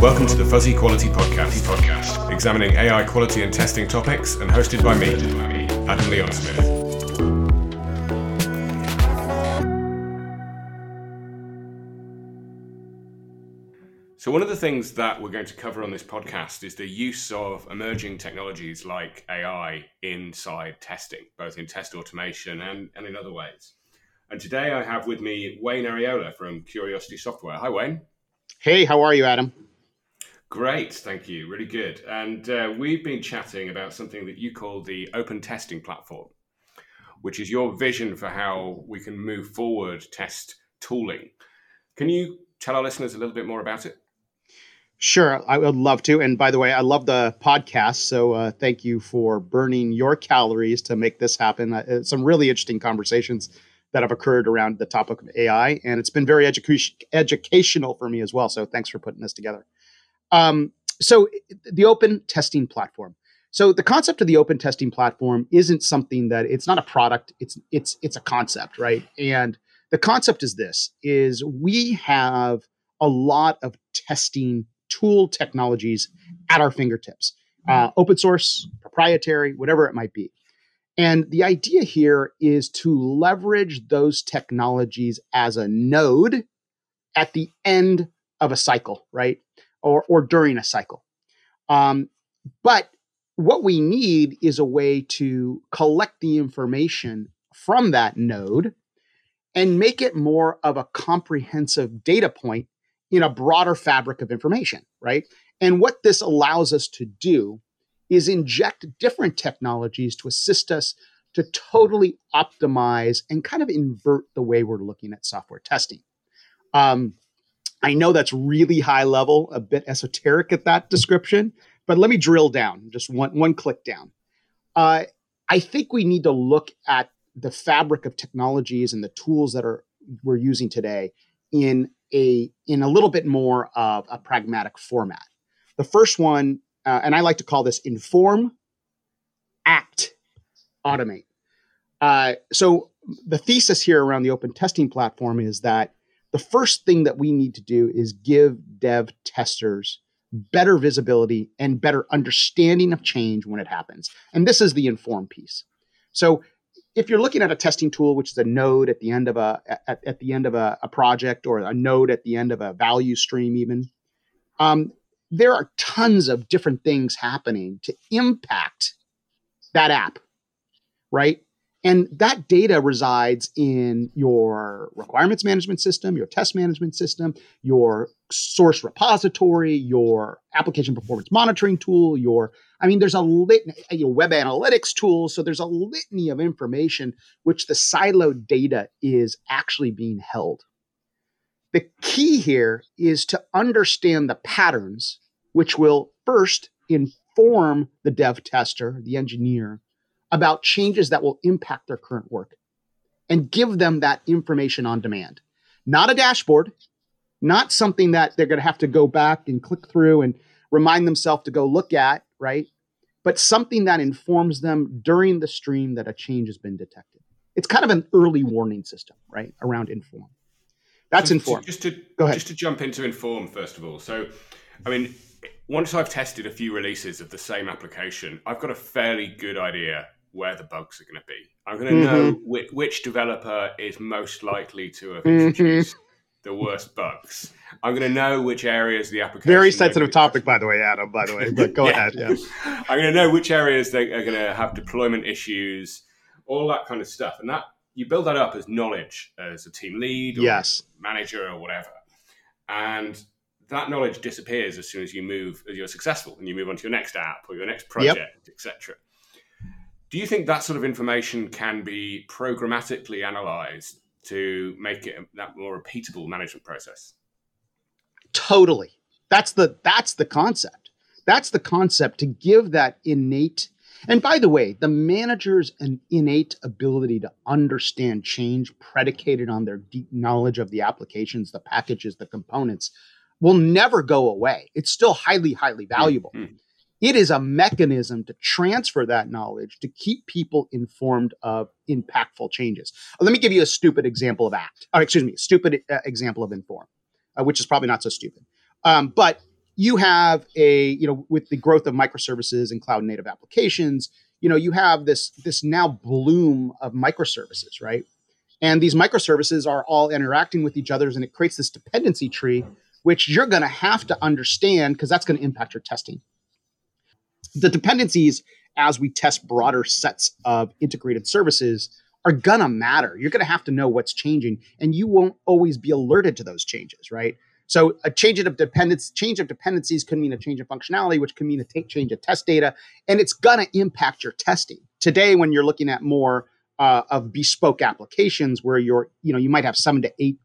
Welcome to the Fuzzy Quality Podcast, podcast, examining AI quality and testing topics, and hosted by me, Adam Leon Smith. So, one of the things that we're going to cover on this podcast is the use of emerging technologies like AI inside testing, both in test automation and, and in other ways. And today I have with me Wayne Ariola from Curiosity Software. Hi, Wayne. Hey, how are you, Adam? Great, thank you. Really good. And uh, we've been chatting about something that you call the open testing platform, which is your vision for how we can move forward test tooling. Can you tell our listeners a little bit more about it? Sure, I would love to. And by the way, I love the podcast. So uh, thank you for burning your calories to make this happen. Uh, some really interesting conversations that have occurred around the topic of AI. And it's been very education, educational for me as well. So thanks for putting this together. Um, so the open testing platform. So the concept of the open testing platform isn't something that it's not a product. It's it's it's a concept, right? And the concept is this: is we have a lot of testing tool technologies at our fingertips, uh, open source, proprietary, whatever it might be. And the idea here is to leverage those technologies as a node at the end of a cycle, right? Or, or during a cycle. Um, but what we need is a way to collect the information from that node and make it more of a comprehensive data point in a broader fabric of information, right? And what this allows us to do is inject different technologies to assist us to totally optimize and kind of invert the way we're looking at software testing. Um, I know that's really high level, a bit esoteric at that description, but let me drill down just one, one click down. Uh, I think we need to look at the fabric of technologies and the tools that are we're using today in a in a little bit more of a pragmatic format. The first one, uh, and I like to call this inform, act, automate. Uh, so the thesis here around the open testing platform is that the first thing that we need to do is give dev testers better visibility and better understanding of change when it happens. And this is the inform piece. So if you're looking at a testing tool, which is a node at the end of a at, at the end of a, a, project or a node at the end of a value stream, even um, there are tons of different things happening to impact that app, right? And that data resides in your requirements management system, your test management system, your source repository, your application performance monitoring tool, your, I mean, there's a litany, your web analytics tool. So there's a litany of information which the siloed data is actually being held. The key here is to understand the patterns, which will first inform the dev tester, the engineer, about changes that will impact their current work and give them that information on demand. Not a dashboard, not something that they're going to have to go back and click through and remind themselves to go look at, right? But something that informs them during the stream that a change has been detected. It's kind of an early warning system, right? Around inform. That's so inform. Just to go ahead. Just to jump into inform first of all. So, I mean, once I've tested a few releases of the same application, I've got a fairly good idea where the bugs are going to be. I'm going to mm-hmm. know which, which, developer is most likely to have mm-hmm. introduced mm-hmm. the worst bugs. I'm going to know which areas the application. Very sensitive topic, by the way, Adam. By the way, but go yeah. ahead. Yeah. I'm going to know which areas they are going to have deployment issues, all that kind of stuff, and that you build that up as knowledge as a team lead, or yes, manager, or whatever, and that knowledge disappears as soon as you move as you're successful and you move on to your next app or your next project, yep. etc. Do you think that sort of information can be programmatically analyzed to make it that more repeatable management process? Totally. That's the that's the concept. That's the concept to give that innate and by the way, the manager's an innate ability to understand change predicated on their deep knowledge of the applications, the packages, the components will never go away. It's still highly, highly valuable. Mm-hmm. It is a mechanism to transfer that knowledge to keep people informed of impactful changes. Uh, let me give you a stupid example of ACT, or excuse me, stupid uh, example of Inform, uh, which is probably not so stupid. Um, but you have a you know with the growth of microservices and cloud native applications you know you have this this now bloom of microservices right and these microservices are all interacting with each other and it creates this dependency tree which you're going to have to understand because that's going to impact your testing the dependencies as we test broader sets of integrated services are to matter you're to have to know what's changing and you won't always be alerted to those changes right so a change of dependence, change of dependencies could mean a change of functionality, which could mean a t- change of test data, and it's gonna impact your testing. Today, when you're looking at more uh, of bespoke applications, where you're, you know, you might have seven to eight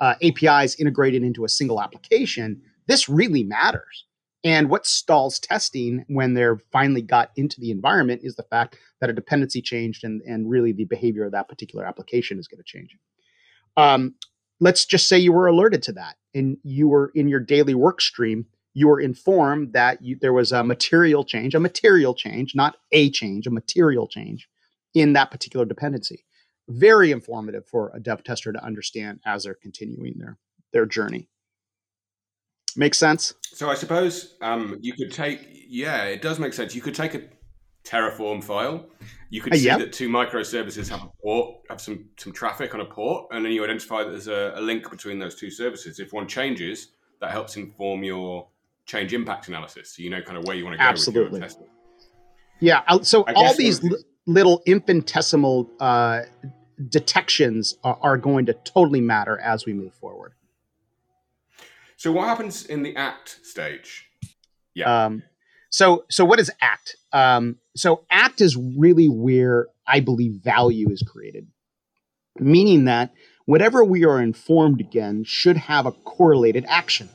uh, APIs integrated into a single application, this really matters. And what stalls testing when they're finally got into the environment is the fact that a dependency changed and, and really the behavior of that particular application is going to change. Um, let's just say you were alerted to that and you were in your daily work stream you were informed that you, there was a material change a material change not a change a material change in that particular dependency very informative for a dev tester to understand as they're continuing their their journey make sense so i suppose um, you could take yeah it does make sense you could take a terraform file you could uh, see yep. that two microservices have a port, have some some traffic on a port, and then you identify that there's a, a link between those two services. If one changes, that helps inform your change impact analysis, so you know kind of where you want to go. Absolutely. Yeah. So all these l- little infinitesimal uh, detections are, are going to totally matter as we move forward. So what happens in the act stage? Yeah. Um, so so what is act? Um, so act is really where I believe value is created, meaning that whatever we are informed again should have a correlated action.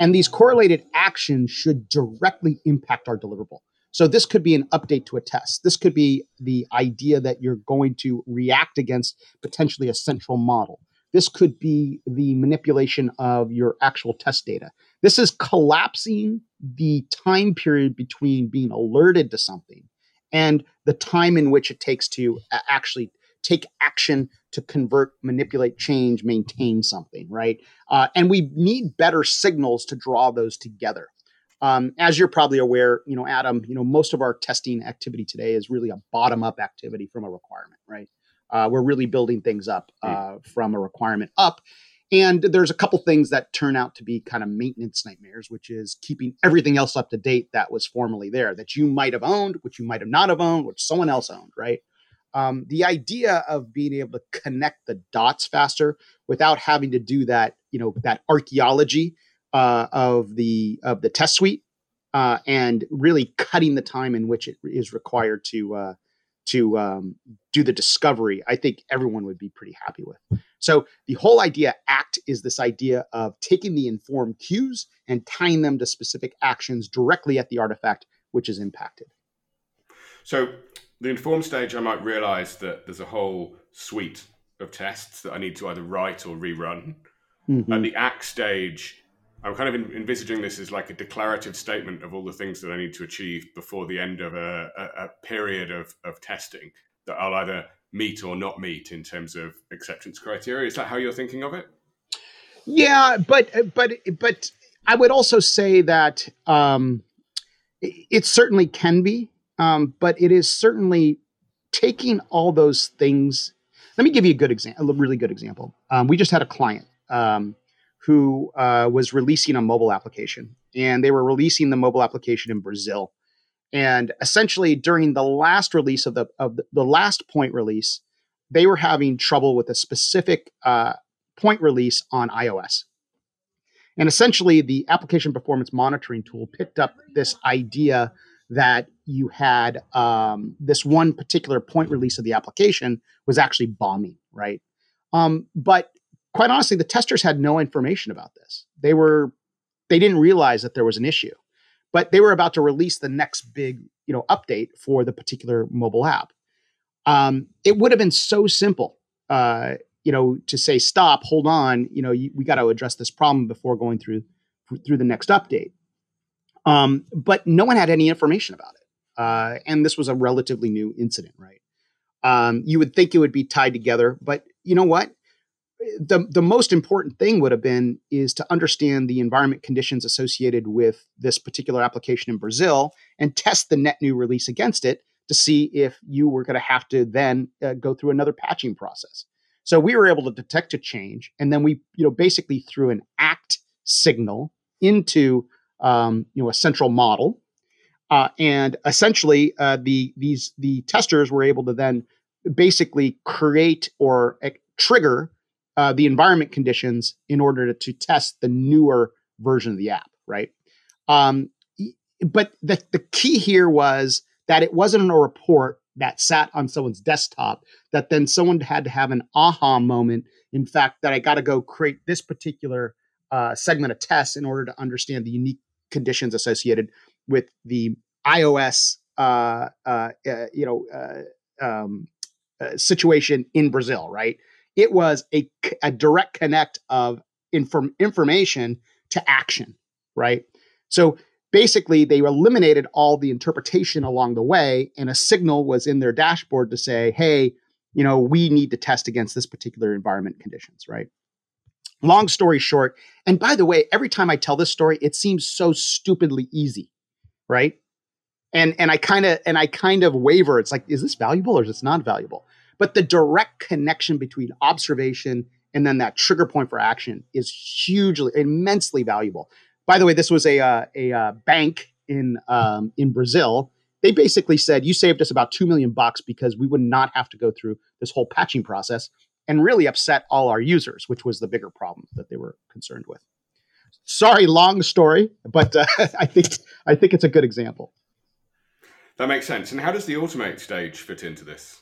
And these correlated actions should directly impact our deliverable. So this could be an update to a test. This could be the idea that you're going to react against potentially a central model. This could be the manipulation of your actual test data. This is collapsing the time period between being alerted to something and the time in which it takes to actually take action to convert, manipulate, change, maintain something, right? Uh, and we need better signals to draw those together. Um, as you're probably aware, you know, Adam, you know, most of our testing activity today is really a bottom-up activity from a requirement, right? Uh, we're really building things up hmm. uh, from a requirement up. And there's a couple things that turn out to be kind of maintenance nightmares, which is keeping everything else up to date that was formerly there, that you might have owned, which you might have not have owned, which someone else owned, right? Um, the idea of being able to connect the dots faster without having to do that, you know, that archaeology uh, of the of the test suite, uh, and really cutting the time in which it is required to uh, to um, do the discovery, I think everyone would be pretty happy with. So the whole idea ACT is this idea of taking the informed cues and tying them to specific actions directly at the artifact which is impacted. So the informed stage, I might realize that there's a whole suite of tests that I need to either write or rerun. Mm-hmm. At the ACT stage, I'm kind of envisaging this as like a declarative statement of all the things that I need to achieve before the end of a, a, a period of, of testing that I'll either meet or not meet in terms of acceptance criteria. Is that how you're thinking of it? Yeah, but but but I would also say that um, it certainly can be, um, but it is certainly taking all those things. Let me give you a good example, a really good example. Um, we just had a client um, who uh, was releasing a mobile application, and they were releasing the mobile application in Brazil. And essentially, during the last release of the of the, last point release, they were having trouble with a specific uh, point release on iOS. And essentially, the application performance monitoring tool picked up this idea that you had um, this one particular point release of the application was actually bombing, right? Um, but quite honestly, the testers had no information about this. They were they didn't realize that there was an issue, but they were about to release the next big you know update for the particular mobile app. Um, it would have been so simple, uh, you know, to say stop, hold on, you know, you, we got to address this problem before going through through the next update. Um, but no one had any information about it, uh, and this was a relatively new incident, right? Um, you would think it would be tied together, but you know what? The the most important thing would have been is to understand the environment conditions associated with this particular application in Brazil and test the net new release against it to see if you were going to have to then uh, go through another patching process. So we were able to detect a change, and then we you know basically threw an act signal into um, you know a central model, uh, and essentially uh, the these the testers were able to then basically create or uh, trigger uh, the environment conditions in order to, to, test the newer version of the app, right? Um, but the, the key here was that it wasn't a report that sat on someone's desktop that then someone had to have an aha moment. In fact, that I got to go create this particular uh, segment of tests in order to understand the unique conditions associated with the iOS, uh, uh, uh you know, uh, um, uh, situation in Brazil, right? It was a, a direct connect of inform, information to action, right? So basically, they eliminated all the interpretation along the way, and a signal was in their dashboard to say, hey, you know, we need to test against this particular environment conditions, right? Long story short, and by the way, every time I tell this story, it seems so stupidly easy, right? And and I kind of and I kind of waver. It's like, is this valuable or is this not valuable? But the direct connection between observation and then that trigger point for action is hugely, immensely valuable. By the way, this was a uh, a uh, bank in um, in Brazil. They basically said, "You saved us about two million bucks because we would not have to go through this whole patching process and really upset all our users," which was the bigger problem that they were concerned with. Sorry, long story, but uh, I think I think it's a good example. That makes sense. And how does the automate stage fit into this?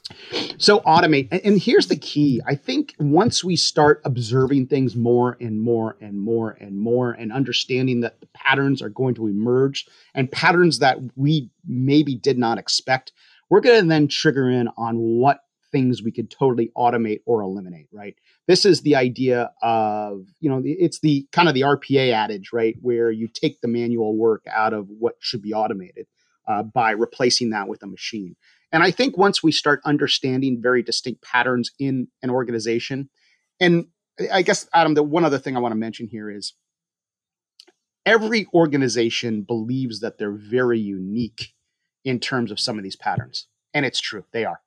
So, automate, and here's the key. I think once we start observing things more and more and more and more, and understanding that the patterns are going to emerge and patterns that we maybe did not expect, we're going to then trigger in on what things we could totally automate or eliminate, right? This is the idea of, you know, it's the kind of the RPA adage, right? Where you take the manual work out of what should be automated uh, by replacing that with a machine. And I think once we start understanding very distinct patterns in an organization, and I guess, Adam, the one other thing I want to mention here is every organization believes that they're very unique in terms of some of these patterns. And it's true, they are.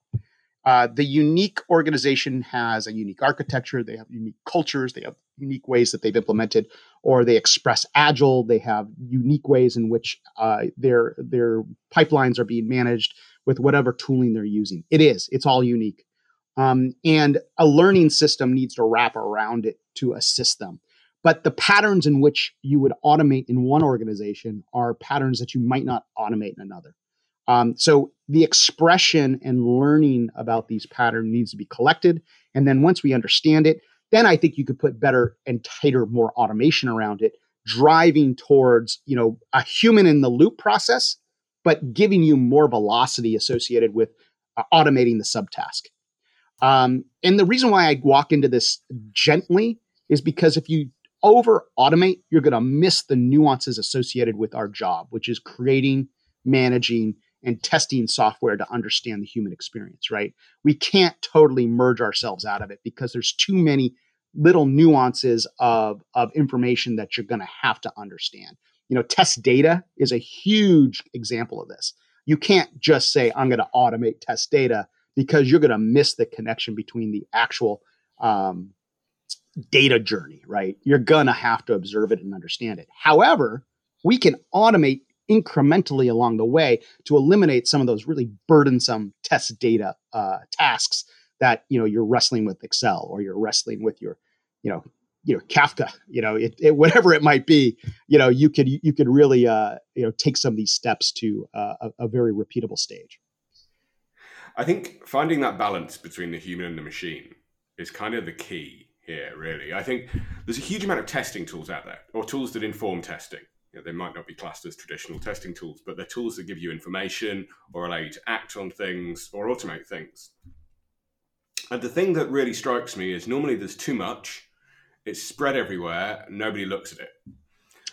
Uh, the unique organization has a unique architecture, they have unique cultures, they have unique ways that they've implemented, or they express agile. They have unique ways in which uh, their their pipelines are being managed with whatever tooling they're using. It is. It's all unique, um, and a learning system needs to wrap around it to assist them. But the patterns in which you would automate in one organization are patterns that you might not automate in another. Um, so the expression and learning about these patterns needs to be collected. And then once we understand it, then I think you could put better and tighter, more automation around it, driving towards, you know, a human in the loop process, but giving you more velocity associated with uh, automating the subtask. Um, and the reason why I walk into this gently is because if you over automate, you're going to miss the nuances associated with our job, which is creating, managing, and testing software to understand the human experience, right? We can't totally merge ourselves out of it because there's too many little nuances of, of information that you're going to have to understand. You know, test data is a huge example of this. You can't just say, I'm going to automate test data because you're going to miss the connection between the actual um, data journey, right? You're going to have to observe it and understand it. However, we can automate incrementally along the way to eliminate some of those really burdensome test data uh, tasks that you know you're wrestling with Excel or you're wrestling with your you know you know Kafka you know it, it, whatever it might be you know you could you could really uh, you know take some of these steps to uh, a, a very repeatable stage. I think finding that balance between the human and the machine is kind of the key here. Really, I think there's a huge amount of testing tools out there, or tools that inform testing you know, they might not be classed as traditional testing tools, but they're tools that give you information or allow you to act on things or automate things. And the thing that really strikes me is normally there's too much, it's spread everywhere, nobody looks at it.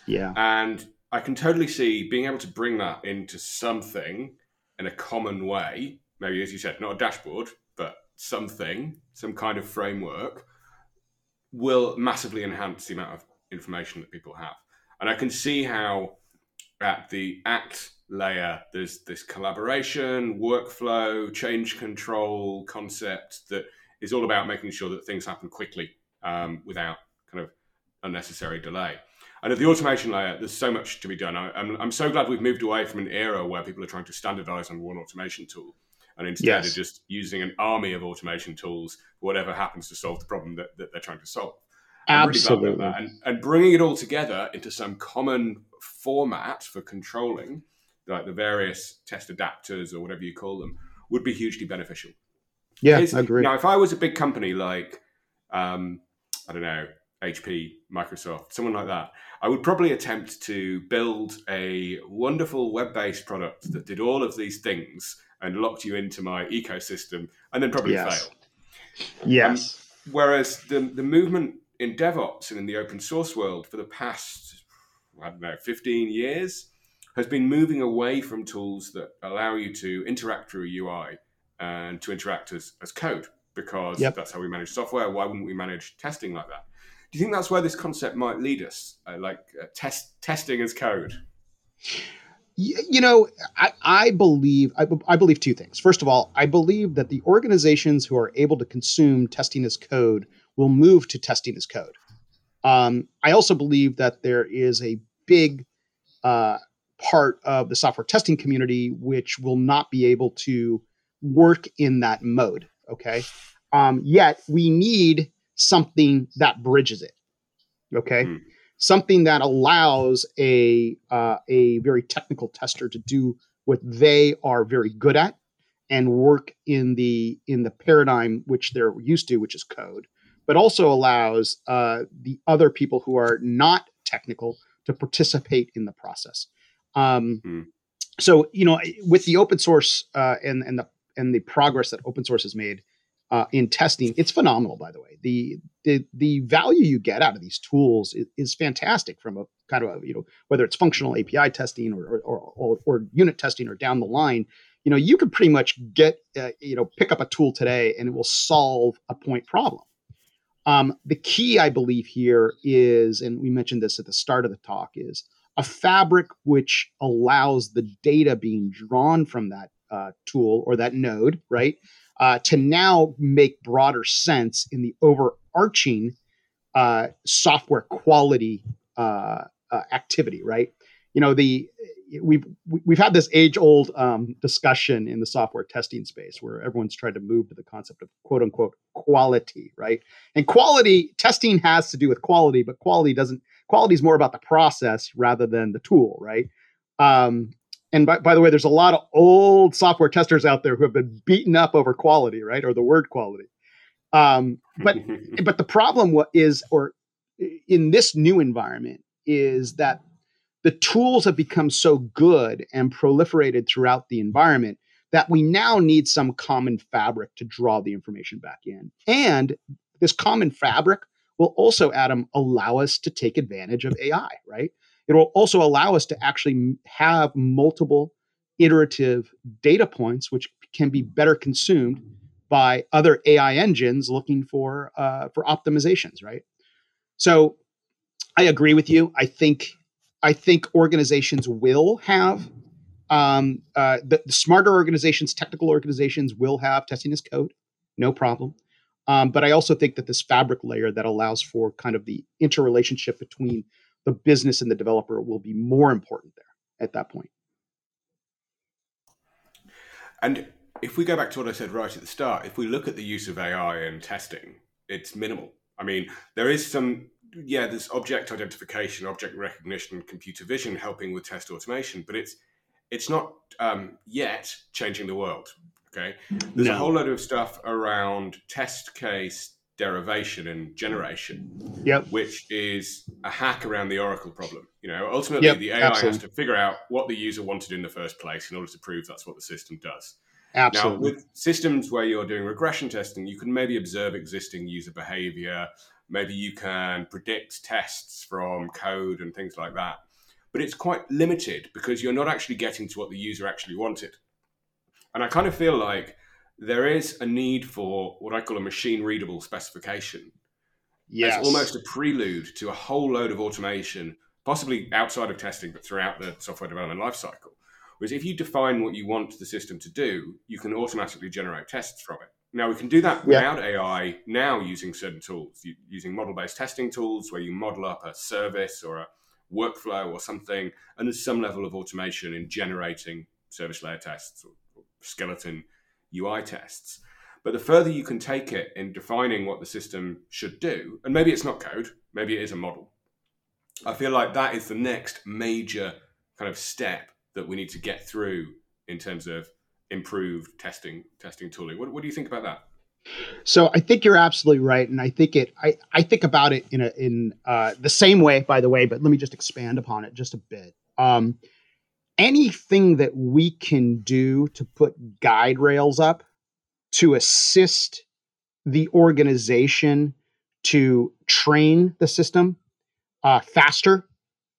Yeah. And I can totally see being able to bring that into something in a common way, maybe as you said, not a dashboard, but something, some kind of framework will massively enhance the amount of information that people have. And I can see how at the act layer, there's this collaboration, workflow, change control concept that is all about making sure that things happen quickly um, without kind of unnecessary delay. And at the automation layer, there's so much to be done. I, am I'm, I'm so glad we've moved away from an era where people are trying to standardize on one automation tool and instead yes. are just using an army of automation tools whatever happens to solve the problem that, that they're trying to solve. Absolutely. And, and bringing it all together into some common format for controlling like the various test adapters or whatever you call them, would be hugely beneficial. Yeah, I agree. Now, if I was a big company like, um, I don't know, HP, Microsoft, someone like that, I would probably attempt to build a wonderful web based product that did all of these things and locked you into my ecosystem and then probably yes. fail. Yes. Um, whereas the, the movement in DevOps and in the open source world for the past, I don't know, 15 years has been moving away from tools that allow you to interact through a UI and to interact as, as code because yep. that's how we manage software. Why wouldn't we manage testing like that? Do you think that's where this concept might lead us, uh, like uh, test testing as code? You know, I, I believe I, I, believe two things. First of all, I believe that the organizations who are able to consume testing as code will move to testing as code. Um, I also believe that there is a big uh, part of the software testing community which will not be able to work in that mode. Okay. Um, yet we need something that bridges it. Okay. Mm. Something that allows a uh, a very technical tester to do what they are very good at and work in the in the paradigm which they're used to, which is code, but also allows uh, the other people who are not technical to participate in the process. Um, mm. So you know, with the open source uh, and and the and the progress that open source has made uh, in testing, it's phenomenal. By the way, the the the value you get out of these tools is, is fantastic from a kind of a, you know whether it's functional API testing or or, or, or unit testing or down the line. You know, you could pretty much get uh, you know pick up a tool today and it will solve a point problem. Um, the key, I believe, here is, and we mentioned this at the start of the talk, is a fabric which allows the data being drawn from that uh, tool or that node, right, uh, to now make broader sense in the overarching uh, software quality uh, uh, activity, right? You know, the we've we've had this age old um, discussion in the software testing space where everyone's tried to move to the concept of quote unquote quality, right? And quality testing has to do with quality, but quality doesn't quality is more about the process rather than the tool, right? Um, and by, by the way, there's a lot of old software testers out there who have been beaten up over quality, right, or the word quality. Um, but but the problem is, or in this new environment, is that the tools have become so good and proliferated throughout the environment that we now need some common fabric to draw the information back in. And this common fabric will also, Adam, allow us to take advantage of AI, right? It will also allow us to actually have multiple iterative data points, which can be better consumed by other AI engines looking for uh, for optimizations, right? So, I agree with you. I think I think organizations will have um, uh, the, the, smarter organizations, technical organizations will have testing as code, no problem. Um, but I also think that this fabric layer that allows for kind of the interrelationship between the business and the developer will be more important there at that point. And if we go back to what I said right at the start, if we look at the use of AI in testing, it's minimal. I mean, there is some, yeah, there's object identification, object recognition, computer vision helping with test automation, but it's it's not um, yet changing the world. Okay. There's no. a whole load of stuff around test case derivation and generation. Yep. Which is a hack around the Oracle problem. You know, ultimately yep, the AI absolutely. has to figure out what the user wanted in the first place in order to prove that's what the system does. Absolutely. Now, with systems where you're doing regression testing, you can maybe observe existing user behavior. Maybe you can predict tests from code and things like that. But it's quite limited because you're not actually getting to what the user actually wanted. And I kind of feel like there is a need for what I call a machine readable specification yes. as almost a prelude to a whole load of automation, possibly outside of testing, but throughout the software development lifecycle. Whereas if you define what you want the system to do, you can automatically generate tests from it. Now we can do that without yeah. AI now using certain tools, using model-based testing tools where you model up a service or a workflow or something, and there's some level of automation in generating service layer tests or, or skeleton UI tests. But the further you can take it in defining what the system should do, and maybe it's not code, maybe it is a model. I feel like that is the next major kind of step that we need to get through in terms of improved testing testing tooling. What, what do you think about that? So I think you're absolutely right, and I think it. I, I think about it in a in uh, the same way, by the way. But let me just expand upon it just a bit. Um, anything that we can do to put guide rails up to assist the organization to train the system uh, faster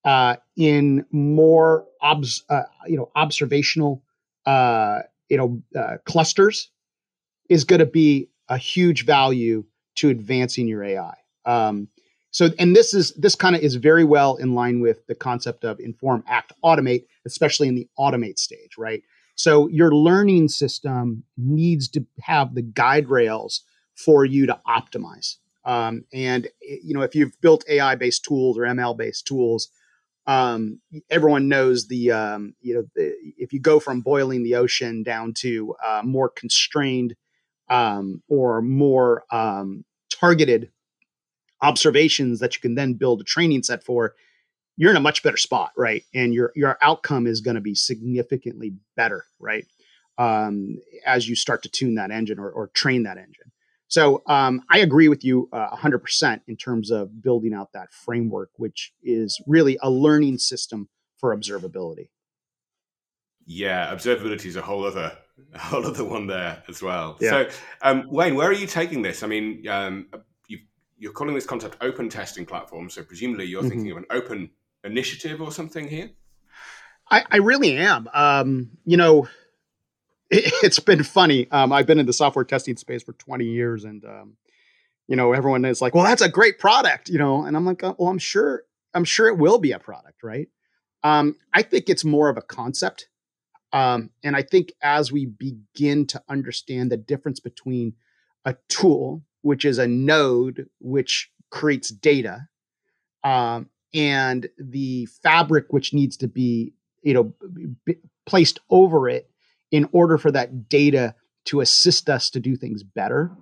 uh, in more obs, uh, you know observational uh, you know uh, clusters is going to be a huge value to advancing your AI. Um, so, and this is this kind of is very well in line with the concept of inform, act, automate, especially in the automate stage, right? So, your learning system needs to have the guide rails for you to optimize. Um, and you know, if you've built AI-based tools or ML-based tools, um, everyone knows the um, you know the, if you go from boiling the ocean down to uh, more constrained um, or more um, targeted observations that you can then build a training set for you're in a much better spot right? And your your outcome is going to be significantly better right? Um, as you start to tune that engine or, or train that engine so um, I agree with you uh, 100% in terms of building out that framework, which is really a learning system for observability. Yeah, observability is a whole other a whole other one there as well. Yeah. So, um, Wayne, where are you taking this? I mean, um, you are calling this concept open testing platform, so presumably you're mm-hmm. thinking of an open initiative or something here. I, I really am. Um, you know, it, has been funny. Um, I've been in the software testing space for 20 years, and um, you know, everyone is like, "Well, that's a great product," you know, and I'm like, "Well, I'm sure, I'm sure it will be a product, right?" Um, I think it's more of a concept, um, and I think as we begin to understand the difference between a tool, which is a node which creates data, um, and the fabric which needs to be, you know, b- placed over it in order for that data to assist us to do things better.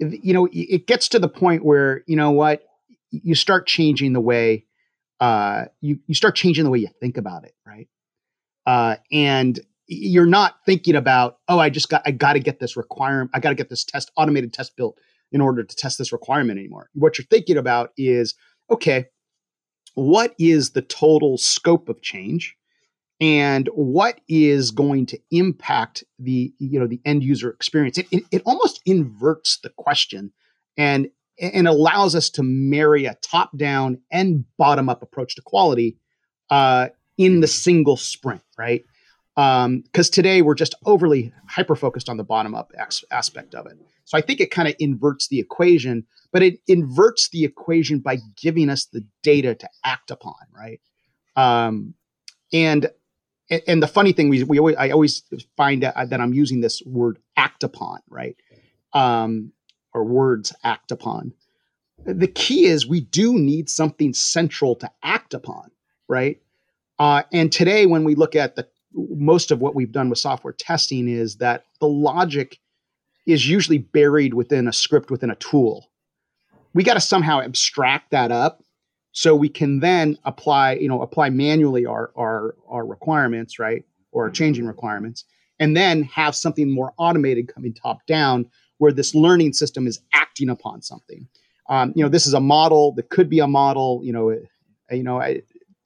You know it gets to the point where you know what you start changing the way uh, you you start changing the way you think about it right? Uh, and you're not thinking about oh i just got i got to get this requirement i got to get this test automated test built in order to test this requirement anymore. What you're thinking about is okay what is the total scope of change and what is going to impact the you know the end user experience. It, it, it, almost inverts the question and and allows us to marry a top down and bottom up approach to quality uh, in the single sprint right? Because um, today we're just overly hyper focused on the bottom up ex- aspect of it. So i think it kind of inverts the equation but it inverts the equation by giving us the data to act upon right? Um, and and, the funny thing we, we always, I always find that, that I'm using this word act upon, right? Um, or words act upon. The key is we do need something central to act upon, right? Uh, and today, when we look at the most of what we've done with software testing, is that the logic is usually buried within a script within a tool. We got to somehow abstract that up so we can then apply you know apply manually our our our requirements right? Or changing requirements and then have something more automated coming top down where this learning system is acting upon something. Um, you know this is a model that could be a model you know uh, you know i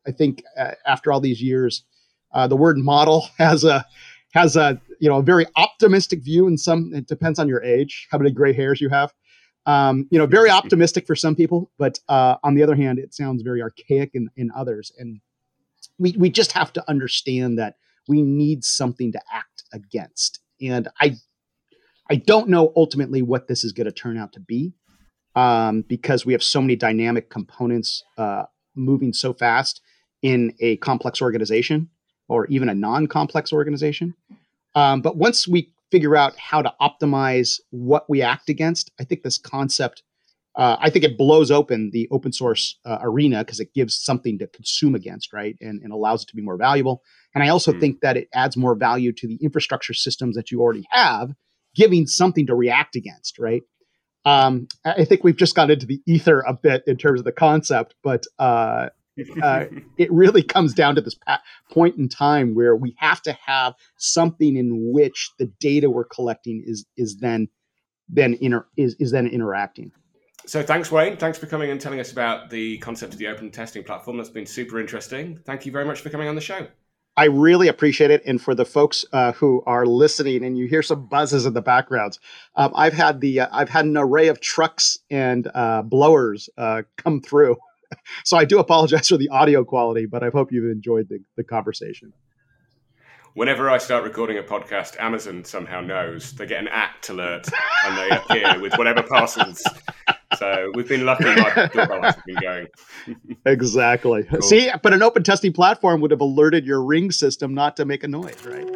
i think uh, after all these years uh, the word model has a has a you know a very optimistic view and some it depends on your age how many gray hairs you have um, you know, very optimistic for some people, but uh, on the other hand, it sounds very archaic in, in others. And we, we just have to understand that we need something to act against. And I, I don't know ultimately what this is going to turn out to be. um, because we have so many dynamic components uh, moving so fast in a complex organization or even a non-complex organization. Um, but once we figure out how to optimize what we act against, I think this concept, uh, I think it blows open the open source uh, arena because it gives something to consume against, right, and, and allows it to be more valuable. And I also mm. think that it adds more value to the infrastructure systems that you already have, giving something to react against, right? Um, I think we've just got into the ether a bit in terms of the concept, but uh, uh, it really comes down to this point in time where we have to have something in which the data we're collecting is is then then inter- is is then interacting. So thanks, Wayne. Thanks for coming and telling us about the concept of the open testing platform. That's been super interesting. Thank you very much for coming on the show. I really appreciate it. And for the folks uh, who are listening, and you hear some buzzes in the backgrounds, um, I've had the uh, I've had an array of trucks and uh, blowers uh, come through so I do apologize for the audio quality, but I hope you've enjoyed the, the conversation. Whenever I start recording a podcast, Amazon somehow knows. They get an act alert and they appear with whatever parcels. So we've been lucky doorbells have been going. exactly. Cool. See, but an open testing platform would have alerted your ring system not to make a noise, right?